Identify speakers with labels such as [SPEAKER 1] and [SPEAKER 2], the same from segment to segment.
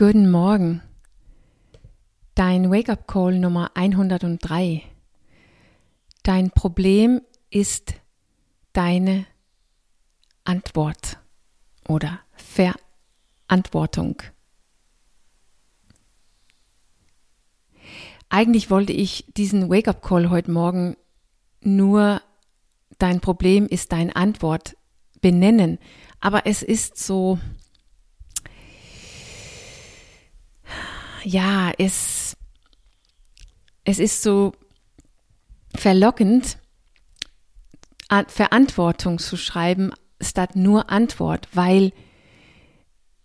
[SPEAKER 1] Guten Morgen. Dein Wake-up-Call Nummer 103. Dein Problem ist deine Antwort oder Verantwortung. Eigentlich wollte ich diesen Wake-up-Call heute Morgen nur dein Problem ist deine Antwort benennen, aber es ist so, ja, es, es ist so verlockend, Verantwortung zu schreiben, statt nur Antwort, weil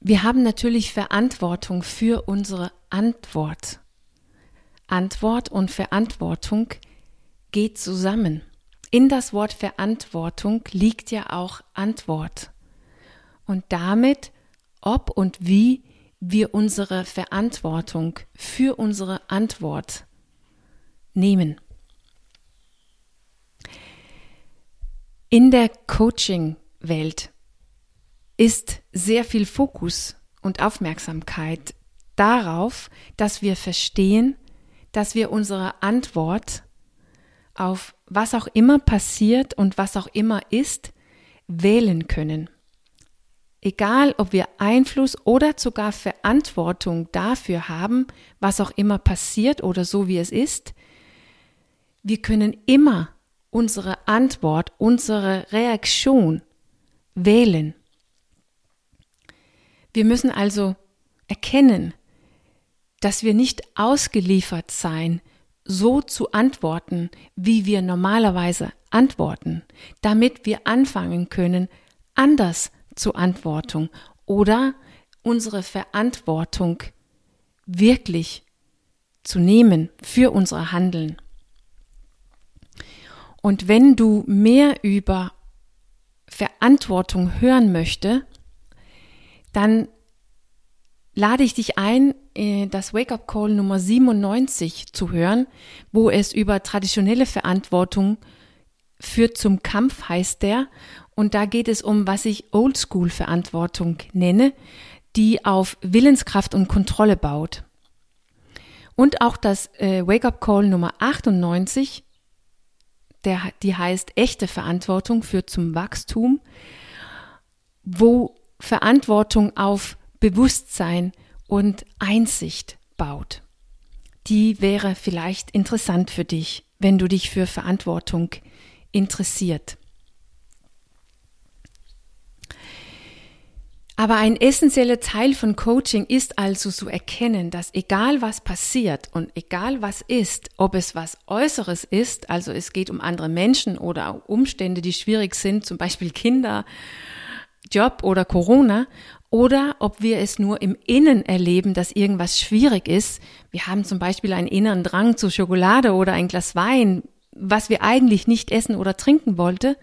[SPEAKER 1] wir haben natürlich Verantwortung für unsere Antwort. Antwort und Verantwortung geht zusammen. In das Wort Verantwortung liegt ja auch Antwort. Und damit, ob und wie wir unsere Verantwortung für unsere Antwort nehmen. In der Coaching-Welt ist sehr viel Fokus und Aufmerksamkeit darauf, dass wir verstehen, dass wir unsere Antwort auf was auch immer passiert und was auch immer ist, wählen können. Egal, ob wir Einfluss oder sogar Verantwortung dafür haben, was auch immer passiert oder so wie es ist, wir können immer unsere Antwort, unsere Reaktion wählen. Wir müssen also erkennen, dass wir nicht ausgeliefert sein, so zu antworten, wie wir normalerweise antworten, damit wir anfangen können, anders zu antworten oder unsere Verantwortung wirklich zu nehmen für unser Handeln. Und wenn du mehr über Verantwortung hören möchte, dann lade ich dich ein, äh, das Wake-up Call Nummer 97 zu hören, wo es über traditionelle Verantwortung führt zum Kampf heißt der. Und da geht es um, was ich Oldschool Verantwortung nenne, die auf Willenskraft und Kontrolle baut. Und auch das äh, Wake-up Call Nummer 98, der, die heißt echte Verantwortung führt zum Wachstum, wo Verantwortung auf Bewusstsein und Einsicht baut. Die wäre vielleicht interessant für dich, wenn du dich für Verantwortung interessiert. Aber ein essentieller Teil von Coaching ist also zu erkennen, dass egal was passiert und egal was ist, ob es was Äußeres ist, also es geht um andere Menschen oder Umstände, die schwierig sind, zum Beispiel Kinder, Job oder Corona, oder ob wir es nur im Innen erleben, dass irgendwas schwierig ist. Wir haben zum Beispiel einen inneren Drang zu Schokolade oder ein Glas Wein, was wir eigentlich nicht essen oder trinken wollte,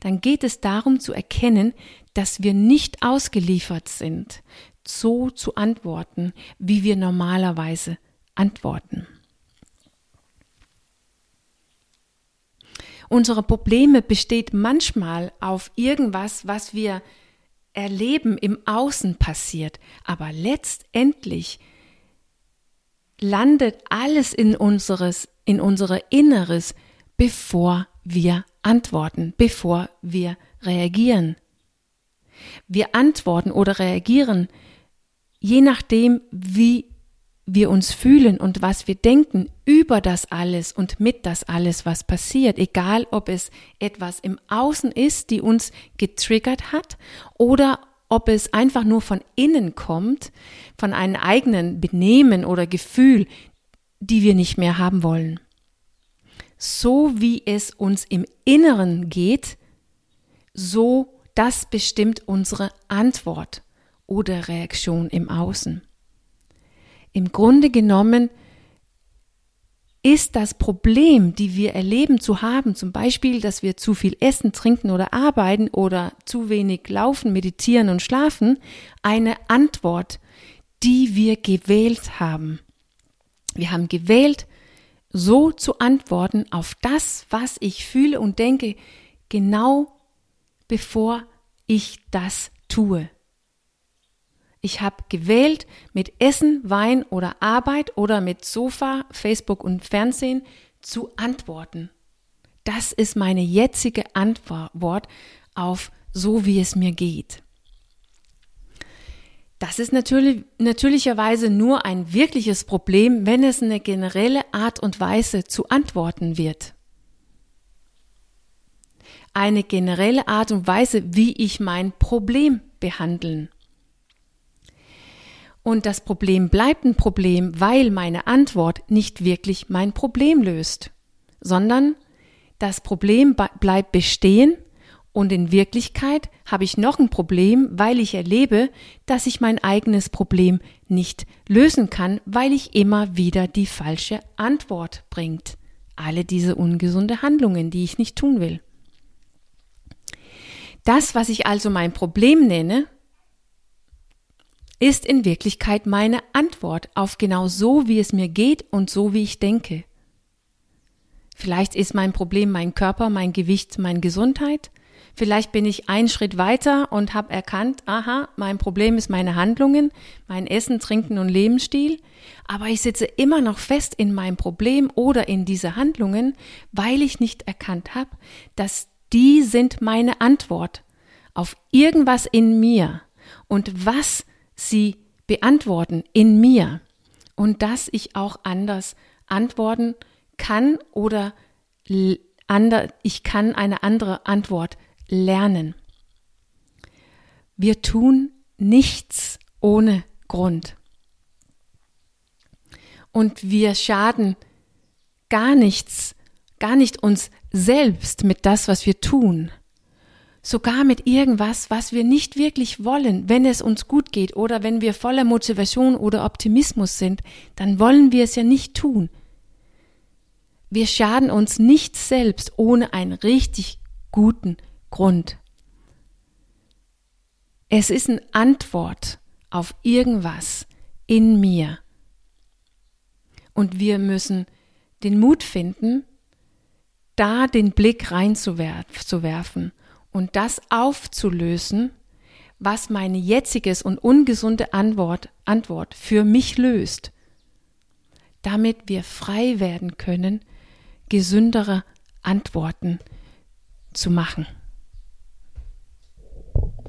[SPEAKER 1] dann geht es darum zu erkennen, dass wir nicht ausgeliefert sind, so zu antworten, wie wir normalerweise antworten. Unsere Probleme besteht manchmal auf irgendwas, was wir Erleben im Außen passiert, aber letztendlich landet alles in unseres, in unsere Inneres, bevor wir antworten, bevor wir reagieren. Wir antworten oder reagieren, je nachdem, wie wir uns fühlen und was wir denken über das alles und mit das alles, was passiert, egal ob es etwas im Außen ist, die uns getriggert hat oder ob es einfach nur von innen kommt, von einem eigenen Benehmen oder Gefühl, die wir nicht mehr haben wollen. So wie es uns im Inneren geht, so das bestimmt unsere Antwort oder Reaktion im Außen. Im Grunde genommen ist das Problem, die wir erleben zu haben, zum Beispiel, dass wir zu viel essen, trinken oder arbeiten oder zu wenig laufen, meditieren und schlafen, eine Antwort, die wir gewählt haben. Wir haben gewählt, so zu antworten auf das, was ich fühle und denke, genau bevor ich das tue. Ich habe gewählt, mit Essen, Wein oder Arbeit oder mit Sofa, Facebook und Fernsehen zu antworten. Das ist meine jetzige Antwort auf so, wie es mir geht. Das ist natürlich, natürlicherweise nur ein wirkliches Problem, wenn es eine generelle Art und Weise zu antworten wird. Eine generelle Art und Weise, wie ich mein Problem behandeln. Und das Problem bleibt ein Problem, weil meine Antwort nicht wirklich mein Problem löst, sondern das Problem bleibt bestehen und in Wirklichkeit habe ich noch ein Problem, weil ich erlebe, dass ich mein eigenes Problem nicht lösen kann, weil ich immer wieder die falsche Antwort bringt. Alle diese ungesunde Handlungen, die ich nicht tun will. Das, was ich also mein Problem nenne, ist in Wirklichkeit meine Antwort auf genau so, wie es mir geht und so, wie ich denke. Vielleicht ist mein Problem mein Körper, mein Gewicht, meine Gesundheit. Vielleicht bin ich einen Schritt weiter und habe erkannt, aha, mein Problem ist meine Handlungen, mein Essen, Trinken und Lebensstil. Aber ich sitze immer noch fest in meinem Problem oder in diese Handlungen, weil ich nicht erkannt habe, dass die sind meine Antwort auf irgendwas in mir und was sie beantworten in mir und dass ich auch anders antworten kann oder ich kann eine andere Antwort lernen. Wir tun nichts ohne Grund. Und wir schaden gar nichts, gar nicht uns selbst mit das, was wir tun. Sogar mit irgendwas, was wir nicht wirklich wollen, wenn es uns gut geht oder wenn wir voller Motivation oder Optimismus sind, dann wollen wir es ja nicht tun. Wir schaden uns nicht selbst ohne einen richtig guten Grund. Es ist eine Antwort auf irgendwas in mir. Und wir müssen den Mut finden, da den Blick reinzuwerfen und das aufzulösen, was meine jetziges und ungesunde Antwort, Antwort für mich löst, damit wir frei werden können, gesündere Antworten zu machen.